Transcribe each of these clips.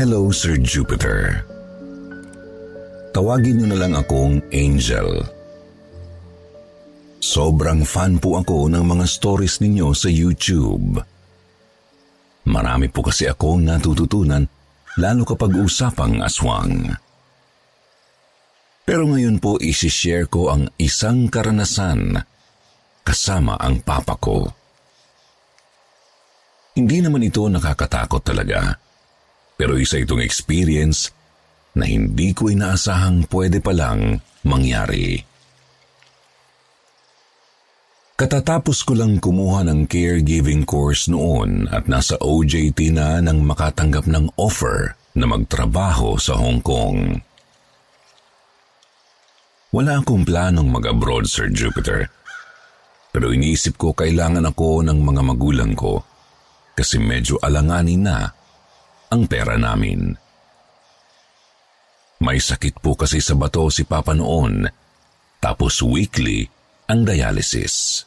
Hello, Sir Jupiter. Tawagin niyo na lang akong Angel. Sobrang fan po ako ng mga stories ninyo sa YouTube. Marami po kasi akong natututunan lalo kapag usapang aswang. Pero ngayon po isishare ko ang isang karanasan kasama ang papa ko. Hindi naman ito nakakatakot talaga. Pero isa itong experience na hindi ko inaasahang pwede palang mangyari. Katatapos ko lang kumuha ng caregiving course noon at nasa OJT na nang makatanggap ng offer na magtrabaho sa Hong Kong. Wala akong planong mag-abroad, Sir Jupiter. Pero iniisip ko kailangan ako ng mga magulang ko kasi medyo alanganin na ang pera namin. May sakit po kasi sa bato si Papa noon tapos weekly ang dialysis.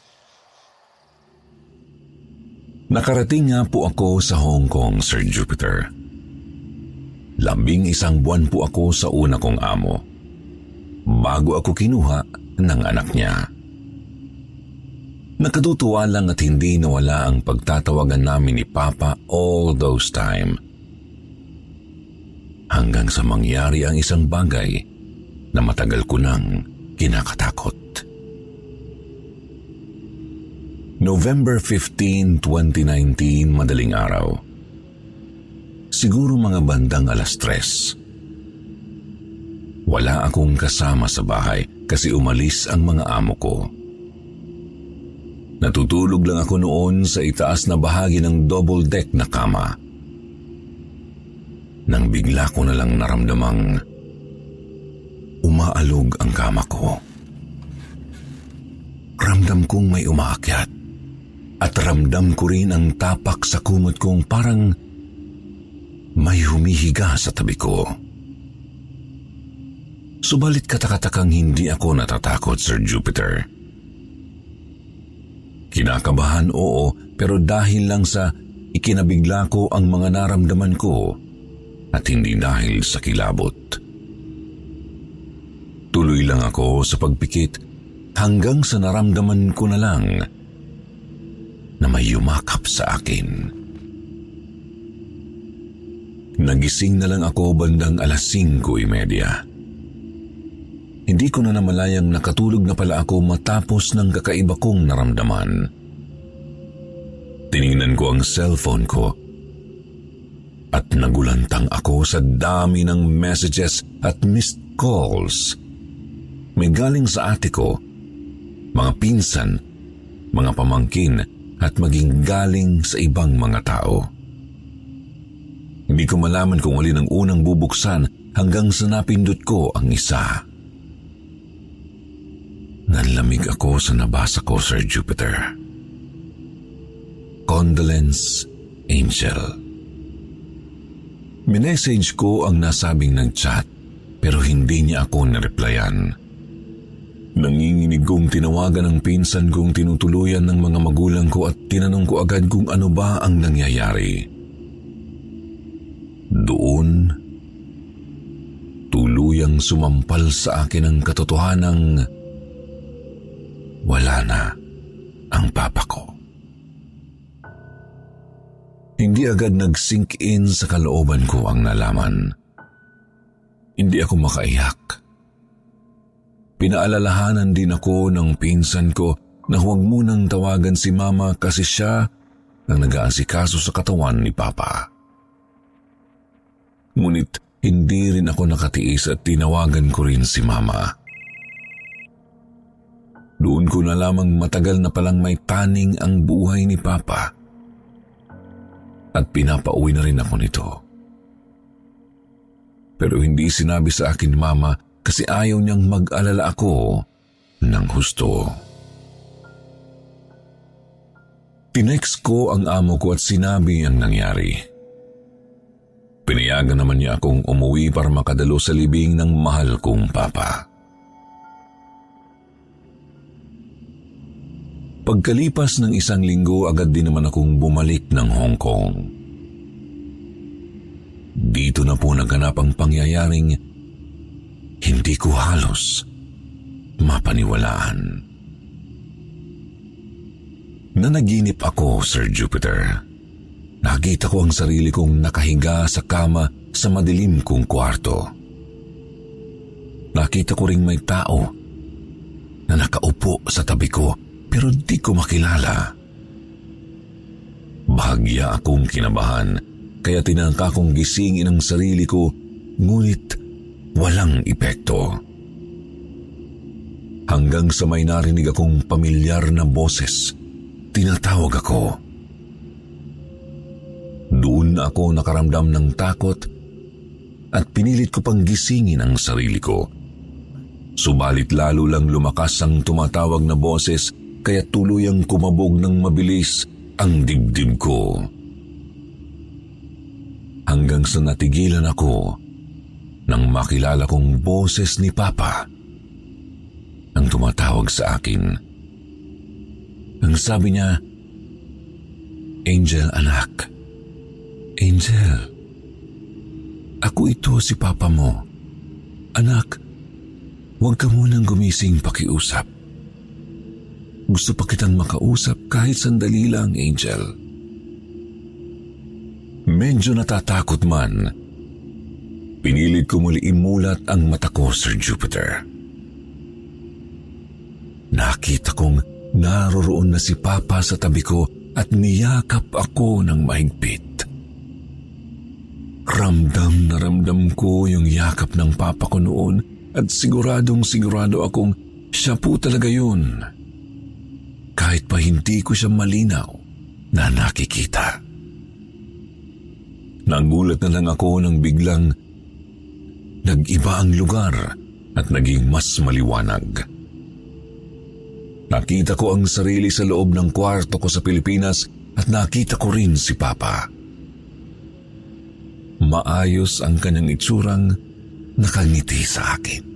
Nakarating nga po ako sa Hong Kong, Sir Jupiter. Lambing isang buwan po ako sa una kong amo. Bago ako kinuha ng anak niya. Nakatutuwa lang at hindi nawala ang pagtatawagan namin ni Papa all those time. Hanggang sa mangyari ang isang bagay na matagal ko nang kinakatakot. November 15, 2019, madaling araw. Siguro mga bandang alas tres. Wala akong kasama sa bahay kasi umalis ang mga amo ko. Natutulog lang ako noon sa itaas na bahagi ng double deck na kama. Nang bigla ko na lang naramdamang umaalog ang kama ko. Ramdam kong may umaakyat at ramdam ko rin ang tapak sa kumot kong parang may humihiga sa tabi ko. Subalit katakatakang hindi ako natatakot, Sir Jupiter. Kinakabahan oo, pero dahil lang sa ikinabigla ko ang mga naramdaman ko at hindi dahil sa kilabot. Tuloy lang ako sa pagpikit hanggang sa naramdaman ko na lang na may yumakap sa akin. Nagising na lang ako bandang alas 5.30. Hindi ko na namalayang nakatulog na pala ako matapos ng kakaiba kong naramdaman. Tiningnan ko ang cellphone ko at nagulantang ako sa dami ng messages at missed calls. May galing sa ate ko, mga pinsan, mga pamangkin at maging galing sa ibang mga tao. Hindi ko malaman kung alin ang unang bubuksan hanggang sa napindot ko ang isa. Nanlamig ako sa nabasa ko, Sir Jupiter. Condolence, Angel. Minessage ko ang nasabing ng chat pero hindi niya ako nareplyan. Nanginginig kong tinawagan ng pinsan kong tinutuluyan ng mga magulang ko at tinanong ko agad kung ano ba ang nangyayari. Doon, tuluyang sumampal sa akin ang katotohanang wala na ang papa ko. Hindi agad nag-sink in sa kalooban ko ang nalaman. Hindi ako makaiyak Pinaalalahanan din ako ng pinsan ko na huwag munang tawagan si mama kasi siya ang nag-aasikaso sa katawan ni papa. Ngunit hindi rin ako nakatiis at tinawagan ko rin si mama. Doon ko na lamang matagal na palang may taning ang buhay ni Papa. At pinapauwi na rin ako nito. Pero hindi sinabi sa akin Mama kasi ayaw niyang mag-alala ako ng husto. Tinext ko ang amo ko at sinabi ang nangyari. Pinayagan naman niya akong umuwi para makadalo sa libing ng mahal kong papa. Pagkalipas ng isang linggo, agad din naman akong bumalik ng Hong Kong. Dito na po naganap ang pangyayaring hindi ko halos mapaniwalaan. Nanaginip ako, Sir Jupiter. Nakita ko ang sarili kong nakahiga sa kama sa madilim kong kwarto. Nakita ko ring may tao na nakaupo sa tabi ko pero di ko makilala. Bahagya akong kinabahan kaya tinangka kong gisingin ang sarili ko ngunit walang epekto. Hanggang sa may narinig akong pamilyar na boses – Tinatawag ako. Doon ako nakaramdam ng takot at pinilit ko pang gisingin ang sarili ko. Subalit lalo lang lumakas ang tumatawag na boses kaya tuluyang kumabog ng mabilis ang dibdib ko. Hanggang sa natigilan ako nang makilala kong boses ni Papa ang tumatawag sa akin. Ang sabi niya, Angel anak, Angel, ako ito si papa mo. Anak, huwag ka munang gumising pakiusap. Gusto pa kitang makausap kahit sandali lang, Angel. Medyo natatakot man, pinilit ko muli imulat ang mata ko, Sir Jupiter. Nakita kong Naroroon na si Papa sa tabi ko at niyakap ako ng mahigpit. Ramdam na ramdam ko yung yakap ng Papa ko noon at siguradong sigurado akong siya po talaga yun. Kahit pa hindi ko siya malinaw na nakikita. Nagulat na lang ako nang biglang nag-iba ang lugar at naging mas maliwanag. Nakita ko ang sarili sa loob ng kwarto ko sa Pilipinas at nakita ko rin si Papa. Maayos ang kanyang itsurang nakangiti sa akin.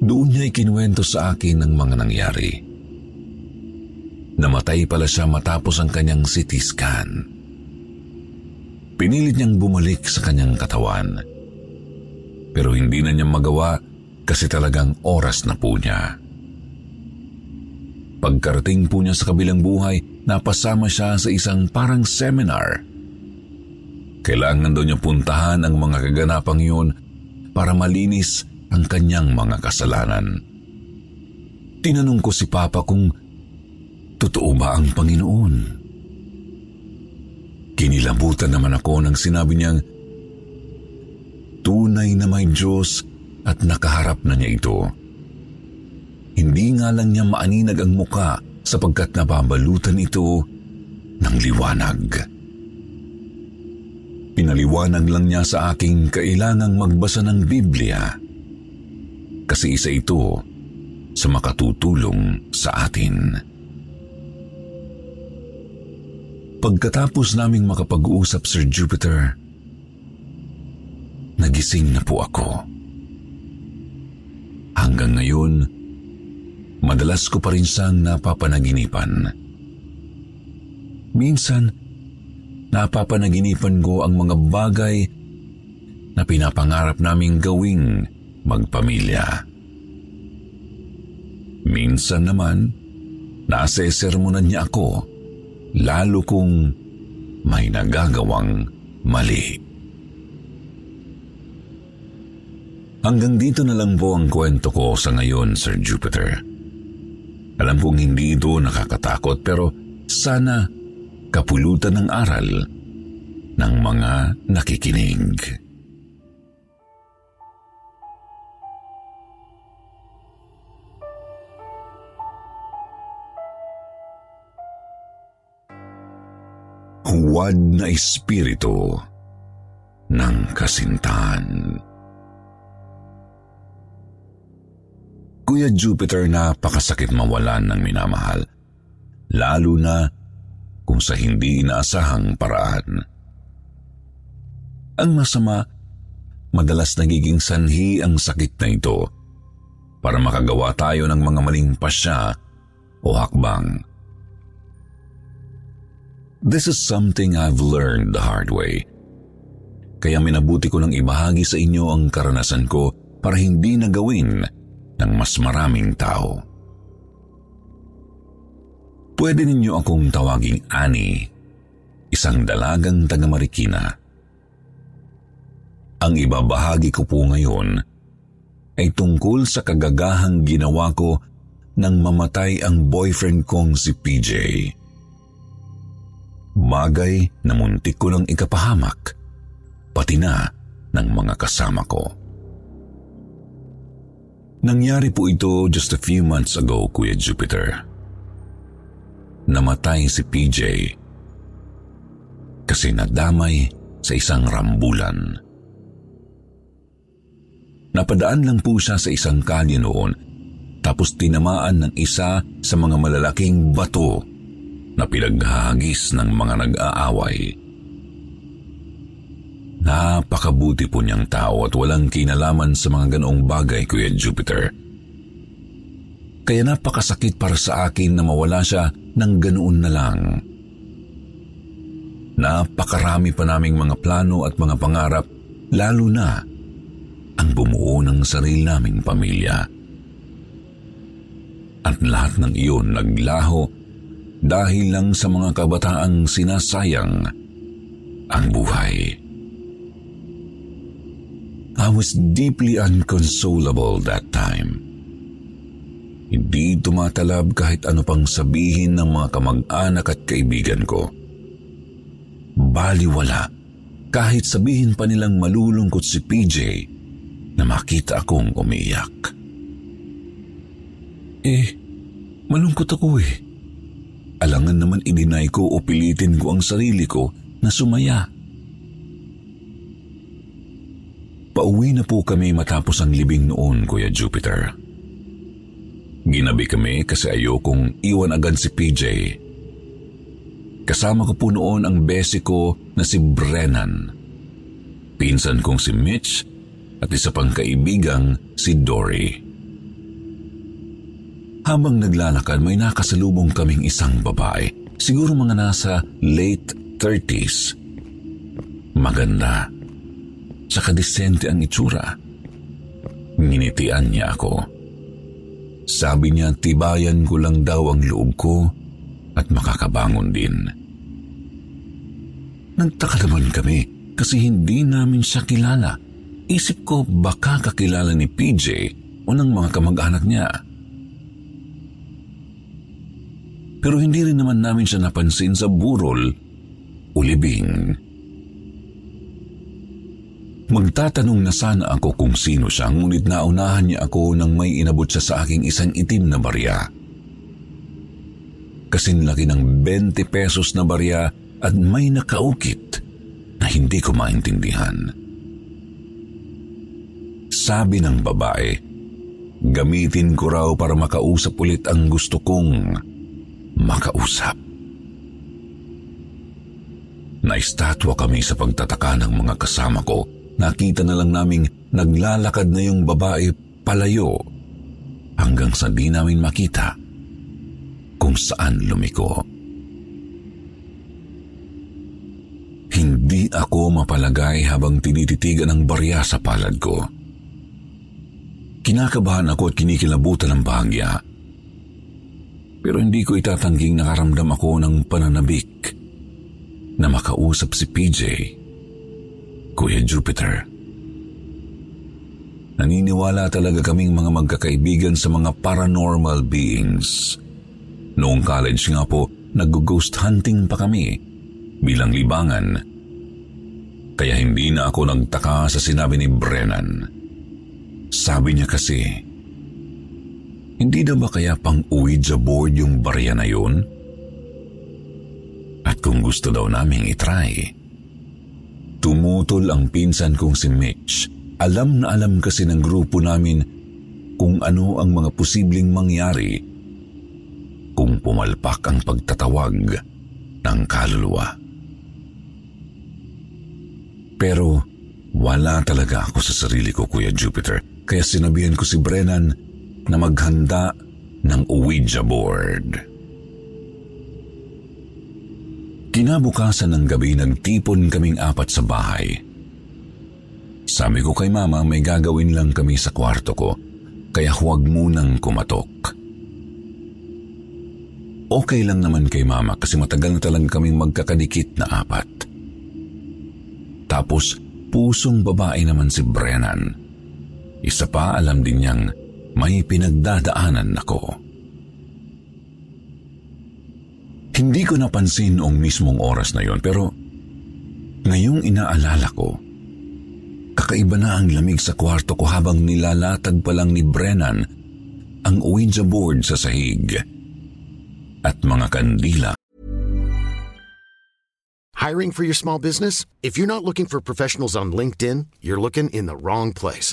Doon niya ikinuwento sa akin ang mga nangyari. Namatay pala siya matapos ang kanyang CT scan. Pinilit niyang bumalik sa kanyang katawan. Pero hindi na niya magawa kasi talagang oras na po niya. Pagkarating po niya sa kabilang buhay, napasama siya sa isang parang seminar. Kailangan daw niya puntahan ang mga kaganapang yun para malinis ang kanyang mga kasalanan. Tinanong ko si Papa kung totoo ba ang Panginoon. Kinilabutan naman ako nang sinabi niyang tunay na may Diyos at nakaharap na niya ito. Hindi nga lang niya maaninag ang muka sapagkat nababalutan ito ng liwanag. Pinaliwanag lang niya sa aking kailangang magbasa ng Biblia kasi isa ito sa makatutulong sa atin. Pagkatapos naming makapag-uusap, Sir Jupiter, nagising na po ako. Hanggang ngayon, madalas ko pa rin siyang napapanaginipan. Minsan, napapanaginipan ko ang mga bagay na pinapangarap naming gawing magpamilya. Minsan naman, nasa sermonan niya ako, lalo kung may nagagawang mali. Hanggang dito na lang po ang kwento ko sa ngayon, Sir Jupiter. Alam kong hindi ito nakakatakot pero sana kapulutan ng aral ng mga nakikinig. Huwad na espiritu ng kasintahan. Kuya Jupiter, napakasakit mawalan ng minamahal. Lalo na kung sa hindi inaasahang paraan. Ang masama, madalas nagiging sanhi ang sakit na ito para makagawa tayo ng mga maling pasya o hakbang. This is something I've learned the hard way. Kaya minabuti ko ng ibahagi sa inyo ang karanasan ko para hindi na gawin ng mas maraming tao. Pwede ninyo akong tawaging Ani, isang dalagang taga Marikina. Ang ibabahagi ko po ngayon ay tungkol sa kagagahang ginawa ko nang mamatay ang boyfriend kong si PJ. Bagay na muntik ko ng ikapahamak, pati na ng mga kasama ko. Nangyari po ito just a few months ago, Kuya Jupiter. Namatay si PJ kasi nadamay sa isang rambulan. Napadaan lang po siya sa isang kalye noon tapos tinamaan ng isa sa mga malalaking bato na pinaghahagis ng mga nag-aaway. Napakabuti po niyang tao at walang kinalaman sa mga ganoong bagay, Kuya Jupiter. Kaya napakasakit para sa akin na mawala siya ng ganoon na lang. Napakarami pa naming mga plano at mga pangarap, lalo na ang bumuo ng sarili naming pamilya. At lahat ng iyon naglaho dahil lang sa mga kabataang sinasayang ang buhay. I was deeply unconsolable that time. Hindi tumatalab kahit ano pang sabihin ng mga kamag-anak at kaibigan ko. Baliwala kahit sabihin pa nilang malulungkot si PJ na makita akong umiyak. Eh, malungkot ako eh. Alangan naman idinay ko o pilitin ko ang sarili ko na sumaya. Pauwi na po kami matapos ang libing noon, Kuya Jupiter. Ginabi kami kasi ayokong iwan agad si PJ. Kasama ko po noon ang besi ko na si Brennan. Pinsan kong si Mitch at isa pang kaibigang si Dory. Habang naglalakad may nakasalubong kaming isang babae. Siguro mga nasa late 30s. Maganda. Tsaka disente ang itsura. Nginitian niya ako. Sabi niya tibayan ko lang daw ang loob ko at makakabangon din. Nagtaka naman kami kasi hindi namin siya kilala. Isip ko baka kakilala ni PJ o ng mga kamag-anak niya. Pero hindi rin naman namin siya napansin sa burol o libing. Magtatanong na sana ako kung sino siya, ngunit naunahan niya ako nang may inabot siya sa aking isang itim na barya. Kasing laki ng 20 pesos na barya at may nakaukit na hindi ko maintindihan. Sabi ng babae, gamitin ko raw para makausap ulit ang gusto kong makausap. Naistatwa kami sa pagtataka ng mga kasama ko nakita na lang naming naglalakad na yung babae palayo hanggang sa di namin makita kung saan lumiko. Hindi ako mapalagay habang tinititigan ang barya sa palad ko. Kinakabahan ako at kinikilabutan ng bahagya. Pero hindi ko itatangging nakaramdam ako ng pananabik na makausap si PJ Kuya Jupiter. Naniniwala talaga kaming mga magkakaibigan sa mga paranormal beings. Noong college nga po, nag-ghost hunting pa kami bilang libangan. Kaya hindi na ako nagtaka sa sinabi ni Brennan. Sabi niya kasi, hindi na ba kaya pang Ouija board yung barya na yun? At kung gusto daw naming itry. Tumutol ang pinsan kong si Mitch. Alam na alam kasi ng grupo namin kung ano ang mga posibleng mangyari kung pumalpak ang pagtatawag ng kaluluwa. Pero wala talaga ako sa sarili ko, Kuya Jupiter, kaya sinabihan ko si Brennan na maghanda ng Ouija board. Kinabukasan ng gabi nagtipon kaming apat sa bahay. Sabi ko kay mama may gagawin lang kami sa kwarto ko, kaya huwag munang kumatok. Okay lang naman kay mama kasi matagal na talagang kaming magkakadikit na apat. Tapos pusong babae naman si Brennan. Isa pa alam din niyang may pinagdadaanan ako. Hindi ko napansin noong mismong oras na yon pero ngayong inaalala ko, kakaiba na ang lamig sa kwarto ko habang nilalatag pa lang ni Brennan ang Ouija board sa sahig at mga kandila. Hiring for your small business? If you're not looking for professionals on LinkedIn, you're looking in the wrong place.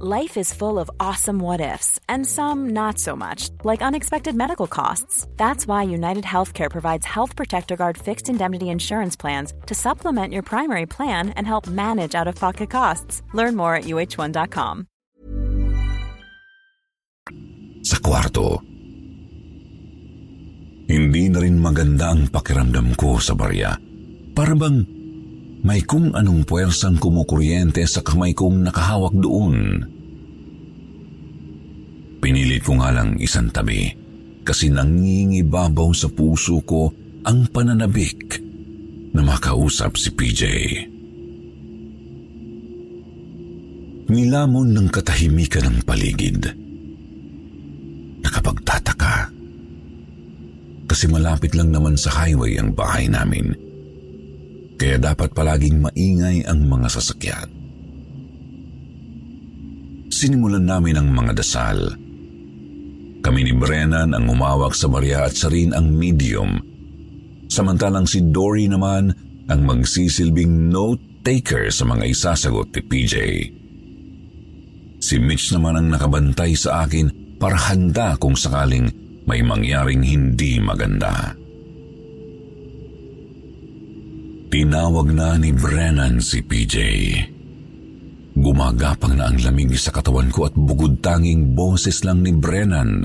Life is full of awesome what-ifs and some not so much, like unexpected medical costs. That's why United Healthcare provides Health Protector Guard fixed indemnity insurance plans to supplement your primary plan and help manage out-of-pocket costs. Learn more at uh1.com. Sa kwarto, hindi na rin maganda ang pakiramdam ko sa barya. Para bang may kung anong puwersang kumukuryente sa kamay kong nakahawak doon. Pinilit ko nga lang isang tabi kasi nangingibabaw sa puso ko ang pananabik na makausap si PJ. Nilamon ng katahimikan ng paligid. Nakapagtataka. Kasi malapit lang naman sa highway ang bahay namin. Kaya dapat palaging maingay ang mga sasakyan. Sinimulan namin ang mga dasal. Kami ni Brennan ang umawak sa Maria at Sarin ang medium. Samantalang si Dory naman ang magsisilbing note-taker sa mga isasagot ni PJ. Si Mitch naman ang nakabantay sa akin para handa kung sakaling may mangyaring hindi maganda. Tinawag na ni Brennan si PJ. Gumagapang na ang lamig sa katawan ko at bugod tanging boses lang ni Brennan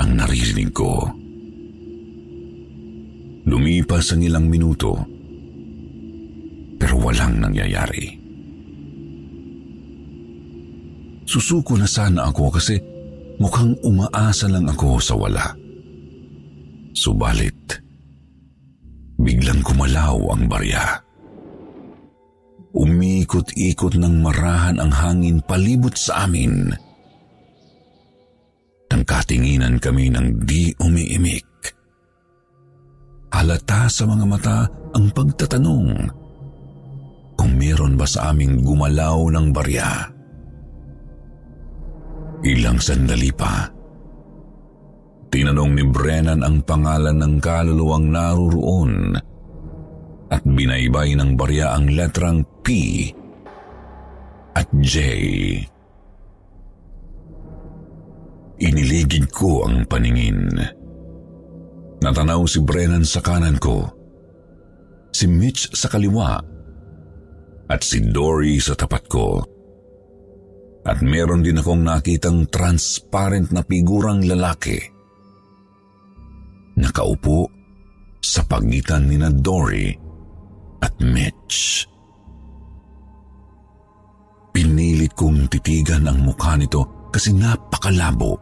ang naririnig ko. Lumipas ang ilang minuto, pero walang nangyayari. Susuko na sana ako kasi mukhang umaasa lang ako sa wala. Subalit, biglang kumalaw ang barya. Umikot-ikot ng marahan ang hangin palibot sa amin. Nang katinginan kami ng di umiimik. Halata sa mga mata ang pagtatanong kung meron ba sa aming gumalaw ng barya. Ilang sandali pa, tinanong ni Brennan ang pangalan ng kaluluwang naruroon at binaybay ng barya ang letrang P at J. Iniligid ko ang paningin. Natanaw si Brennan sa kanan ko, si Mitch sa kaliwa, at si Dory sa tapat ko. At meron din akong nakitang transparent na figurang lalaki. Nakaupo sa pagitan ni na Dory at Mitch. Pinilit kong titigan ang mukha nito kasi napakalabo.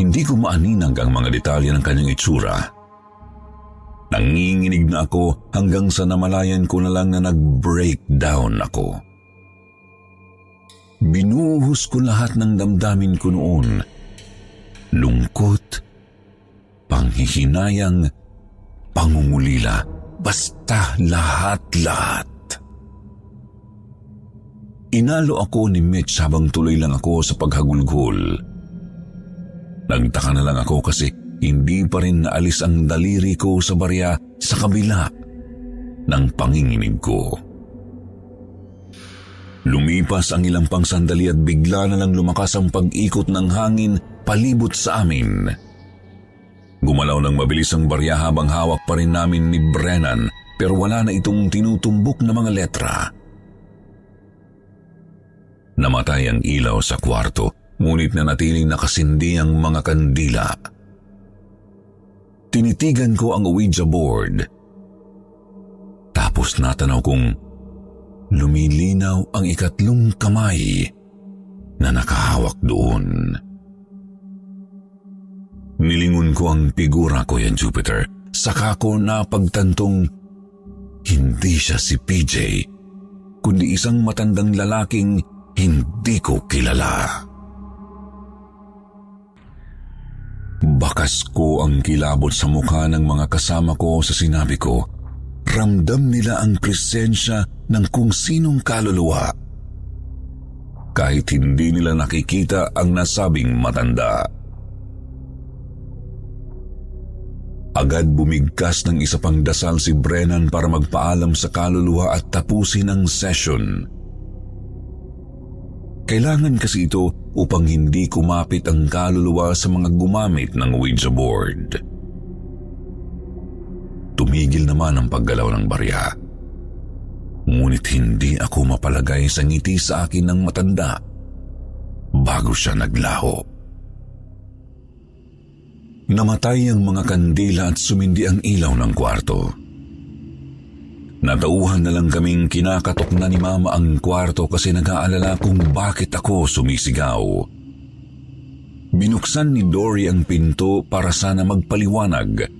Hindi ko maaninag ang mga detalye ng kanyang itsura. Nanginginig na ako hanggang sa namalayan ko na lang na nag-breakdown ako. Binuhos ko lahat ng damdamin ko noon. Lungkot, panghihinayang, pangungulila, basta lahat-lahat. Inalo ako ni Mitch habang tuloy lang ako sa paghagulgol. Nagtaka na lang ako kasi hindi pa rin naalis ang daliri ko sa barya sa kabila ng panginginig ko. Lumipas ang ilang pang sandali at bigla na lang lumakas ang pag-ikot ng hangin palibot sa amin. Gumalaw ng mabilis ang barya habang hawak pa rin namin ni Brennan pero wala na itong tinutumbok na mga letra. Namatay ang ilaw sa kwarto ngunit na natiling nakasindi ang mga kandila. Tinitigan ko ang Ouija board. Tapos natanaw kong lumilinaw ang ikatlong kamay na nakahawak doon. Nilingon ko ang figura ko yan, Jupiter. Saka ko napagtantong hindi siya si PJ, kundi isang matandang lalaking hindi ko kilala. Bakas ko ang kilabot sa mukha ng mga kasama ko sa sinabi ko. Ramdam nila ang presensya ng kung sinong kaluluwa. Kahit hindi nila nakikita ang nasabing matanda. Agad bumigkas ng isa pang dasal si Brennan para magpaalam sa kaluluwa at tapusin ang session. Kailangan kasi ito upang hindi kumapit ang kaluluwa sa mga gumamit ng Ouija board. Tumigil naman ang paggalaw ng barya. Ngunit hindi ako mapalagay sa ngiti sa akin ng matanda bago siya naglaho. Namatay ang mga kandila at sumindi ang ilaw ng kwarto. Natauhan na lang kaming kinakatok na ni Mama ang kwarto kasi nag-aalala kung bakit ako sumisigaw. Binuksan ni Dory ang pinto para sana magpaliwanag.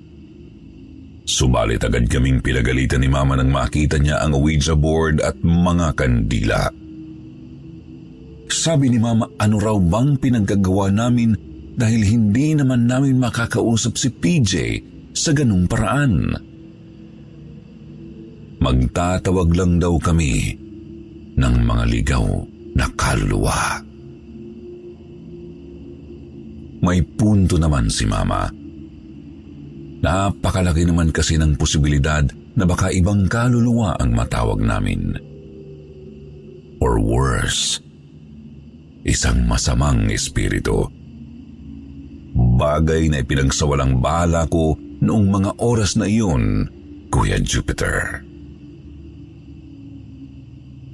Subalit agad kaming pinagalitan ni Mama nang makita niya ang Ouija board at mga kandila. Sabi ni Mama ano raw bang pinaggagawa namin dahil hindi naman namin makakausap si PJ sa ganung paraan magtatawag lang daw kami ng mga ligaw na kaluluwa. May punto naman si Mama. Napakalaki naman kasi ng posibilidad na baka ibang kaluluwa ang matawag namin. Or worse, isang masamang espiritu. Bagay na ipinagsawalang bala ko noong mga oras na iyon, Kuya Jupiter.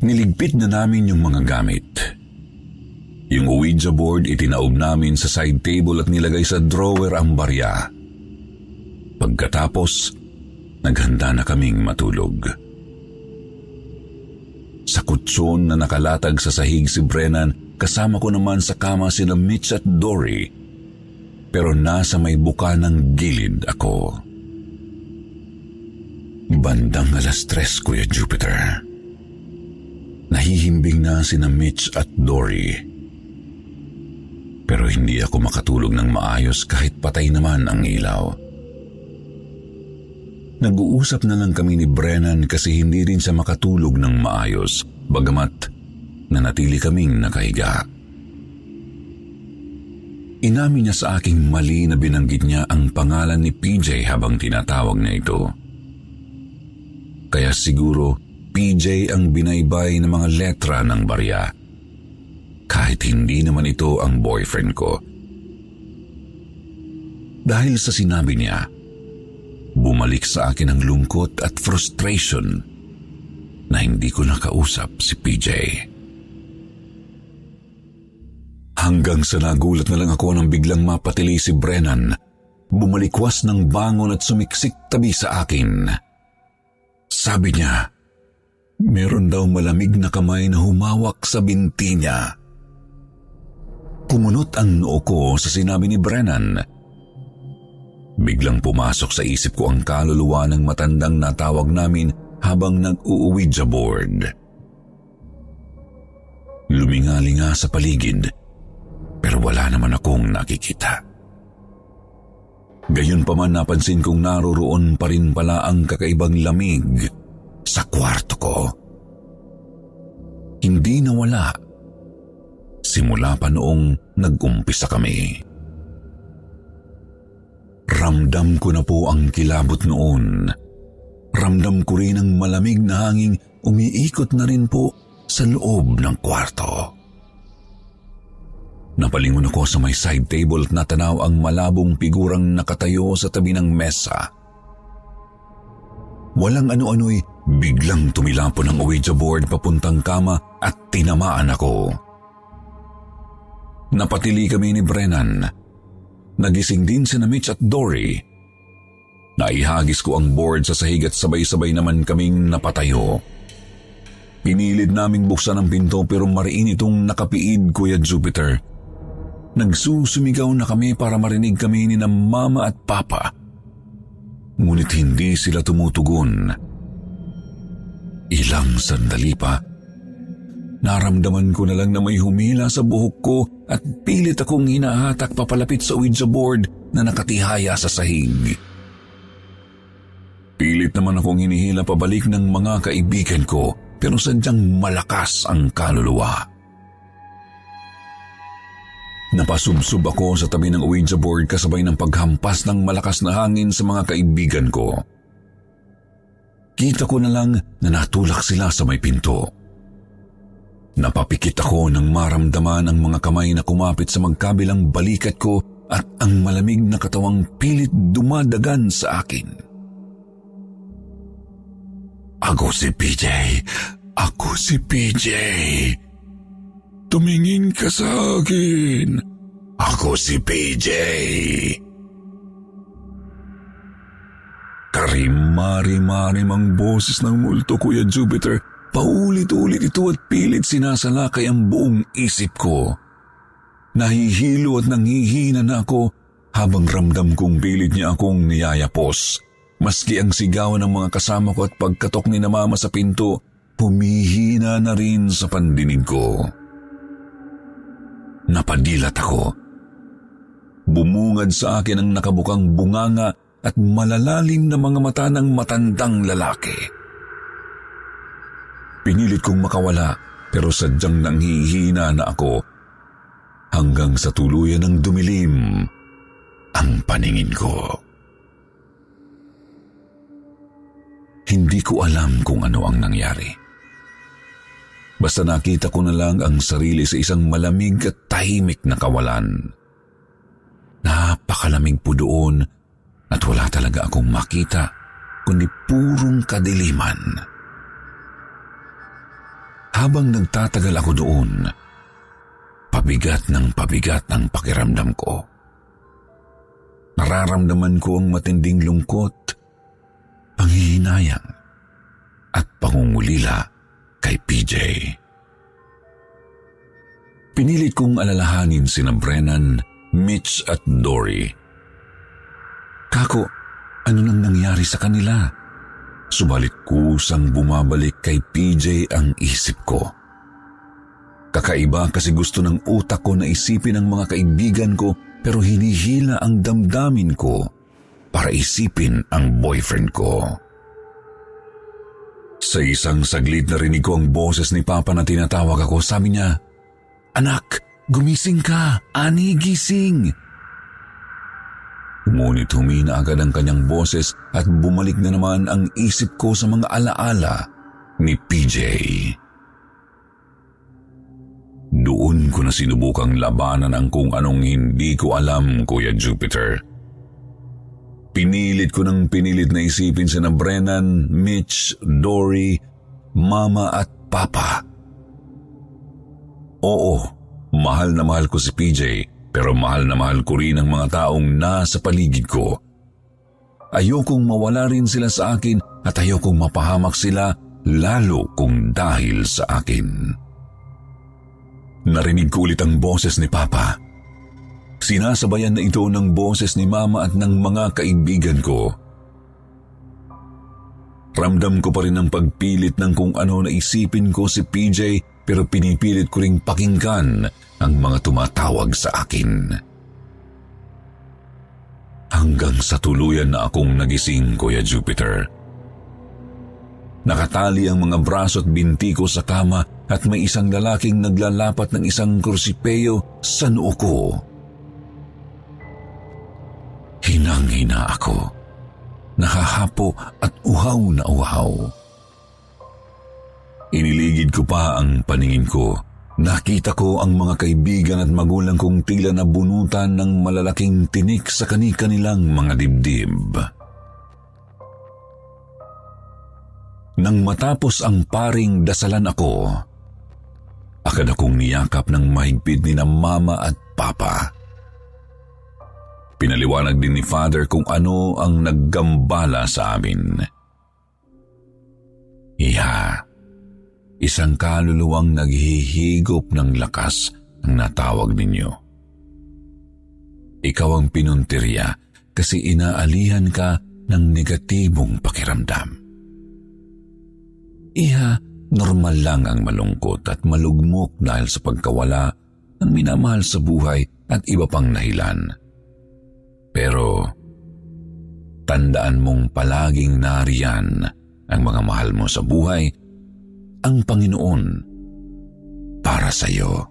Niligpit na namin yung mga gamit. Yung Ouija board itinaob namin sa side table at nilagay sa drawer ang barya. Pagkatapos, naghanda na kaming matulog. Sa kutson na nakalatag sa sahig si Brennan, kasama ko naman sa kama sila Mitch at Dory, pero nasa may buka ng gilid ako. Bandang alas tres, Kuya Jupiter. Nahihimbing na sina Mitch at Dory. Pero hindi ako makatulog ng maayos kahit patay naman ang ilaw. Nag-uusap na lang kami ni Brennan kasi hindi rin siya makatulog ng maayos, bagamat nanatili kaming nakahiga. Inamin niya sa aking mali na binanggit niya ang pangalan ni PJ habang tinatawag niya ito. Kaya siguro PJ ang binaybay ng mga letra ng barya. Kahit hindi naman ito ang boyfriend ko. Dahil sa sinabi niya, bumalik sa akin ang lungkot at frustration na hindi ko nakausap si PJ. Hanggang sa nagulat na lang ako nang biglang mapatili si Brennan, bumalikwas ng bangon at sumiksik tabi sa akin. Sabi niya, Meron daw malamig na kamay na humawak sa binti niya. Kumunot ang noo ko sa sinabi ni Brennan. Biglang pumasok sa isip ko ang kaluluwa ng matandang natawag namin habang nag-uuwi sa board. Lumingalinga sa paligid pero wala naman akong nakikita. Gayon pa man napansin kong naroroon pa rin pala ang kakaibang lamig sa kwarto ko. Hindi nawala simula pa noong nag-umpisa kami. Ramdam ko na po ang kilabot noon. Ramdam ko rin ang malamig na hanging umiikot na rin po sa loob ng kwarto. Napalingon ako sa may side table at natanaw ang malabong figurang nakatayo sa tabi ng mesa. Walang ano-ano'y biglang tumilapo ng Ouija board papuntang kama at tinamaan ako. Napatili kami ni Brennan. Nagising din si Mitch at Dory. Naihagis ko ang board sa sahig at sabay-sabay naman kaming napatayo. Pinilid naming buksan ang pinto pero mariin itong nakapiid, Kuya Jupiter. Nagsusumigaw na kami para marinig kami ni na mama at papa. Ngunit hindi sila tumutugon. Ilang sandali pa, naramdaman ko na lang na may humila sa buhok ko at pilit akong hinahatak papalapit sa Ouija board na nakatihaya sa sahig. Pilit naman akong hinihila pabalik ng mga kaibigan ko pero sadyang malakas ang kaluluwa. Napasubsob ako sa tabi ng Ouija board kasabay ng paghampas ng malakas na hangin sa mga kaibigan ko. Kita ko na lang na natulak sila sa may pinto. Napapikit ako nang maramdaman ang mga kamay na kumapit sa magkabilang balikat ko at ang malamig na katawang pilit dumadagan sa akin. Ako si PJ. Ako si PJ. Tumingin ka sa akin. Ako si PJ. Karimari-marim ang boses ng multo, Kuya Jupiter. Paulit-ulit ito at pilit sinasalakay ang buong isip ko. Nahihilo at nanghihina na ako habang ramdam kong pilit niya akong niyayapos. Maski ang sigawan ng mga kasama ko at pagkatok ni na mama sa pinto, humihina na rin sa pandinig ko. Napadilat ako. Bumungad sa akin ang nakabukang bunganga at malalalim na mga mata ng matandang lalaki. Pinilit kong makawala pero sadyang nanghihina na ako hanggang sa tuluyan ng dumilim ang paningin ko. Hindi ko alam kung ano ang nangyari. Basta nakita ko na lang ang sarili sa isang malamig at tahimik na kawalan. Napakalamig po doon at wala talaga akong makita kundi purong kadiliman. Habang nagtatagal ako doon, pabigat ng pabigat ang pakiramdam ko. Nararamdaman ko ang matinding lungkot, panghihinayang at pangungulila kay PJ. Pinilit kong alalahanin sina Brennan, Mitch at Dory. Kako, ano nang nangyari sa kanila? Subalit kusang bumabalik kay PJ ang isip ko. Kakaiba kasi gusto ng utak ko na isipin ang mga kaibigan ko pero hinihila ang damdamin ko para isipin ang boyfriend ko. Sa isang saglit narinig ko ang boses ni Papa na tinatawag ako. Sabi niya, Anak, gumising ka. Ani, gising. Ngunit humina agad ang kanyang boses at bumalik na naman ang isip ko sa mga alaala ni PJ. Doon ko na sinubukang labanan ang kung anong hindi ko alam, Kuya Jupiter. Pinilit ko ng pinilit na isipin si na Brennan, Mitch, Dory, Mama at Papa. Oo, mahal na mahal ko si PJ pero mahal na mahal ko rin ang mga taong nasa paligid ko. Ayokong mawala rin sila sa akin at ayokong mapahamak sila lalo kung dahil sa akin. Narinig ko ulit ang boses ni Papa. Sinasabayan na ito ng boses ni Mama at ng mga kaibigan ko. Ramdam ko pa rin ang pagpilit ng kung ano na isipin ko si PJ pero pinipilit ko ring pakinggan ang mga tumatawag sa akin. Hanggang sa tuluyan na akong nagising, Kuya Jupiter. Nakatali ang mga braso at binti ko sa kama at may isang lalaking naglalapat ng isang kursipeyo sa noo ko. Hinang-hina ako. Nahahapo at uhaw na uhaw. Iniligid ko pa ang paningin ko. Nakita ko ang mga kaibigan at magulang kong tila na bunutan ng malalaking tinik sa kani-kanilang mga dibdib. Nang matapos ang paring dasalan ako, agad akong niyakap ng mahigpit ni na mama at papa. Pinaliwanag din ni Father kung ano ang naggambala sa amin. Iha, isang kaluluwang naghihigop ng lakas ang natawag ninyo. Ikaw ang pinuntirya kasi inaalihan ka ng negatibong pakiramdam. Iha, normal lang ang malungkot at malugmok dahil sa pagkawala ng minamahal sa buhay at iba pang nahilan. Pero, tandaan mong palaging nariyan ang mga mahal mo sa buhay, ang Panginoon para sa iyo.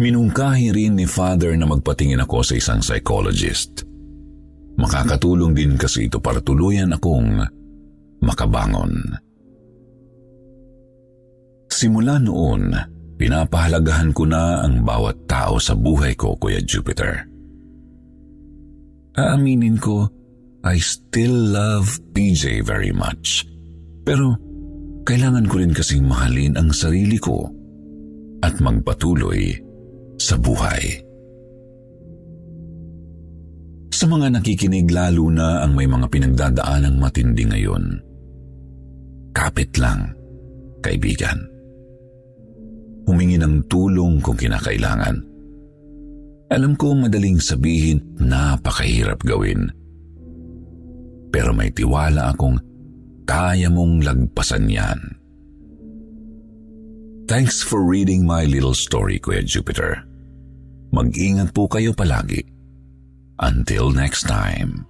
Minungkahi rin ni Father na magpatingin ako sa isang psychologist. Makakatulong din kasi ito para tuluyan akong makabangon. Simula noon, pinapahalagahan ko na ang bawat tao sa buhay ko, Kuya Jupiter. Aaminin ko, I still love PJ very much. Pero kailangan ko rin kasing mahalin ang sarili ko at magpatuloy sa buhay. Sa mga nakikinig lalo na ang may mga pinagdadaan ng matindi ngayon, Kapit lang, kaibigan. Humingi ng tulong kung kinakailangan. Alam ko madaling sabihin, napakahirap gawin. Pero may tiwala akong kaya mong lagpasan yan. Thanks for reading my little story, Kuya Jupiter. Mag-ingat po kayo palagi. Until next time.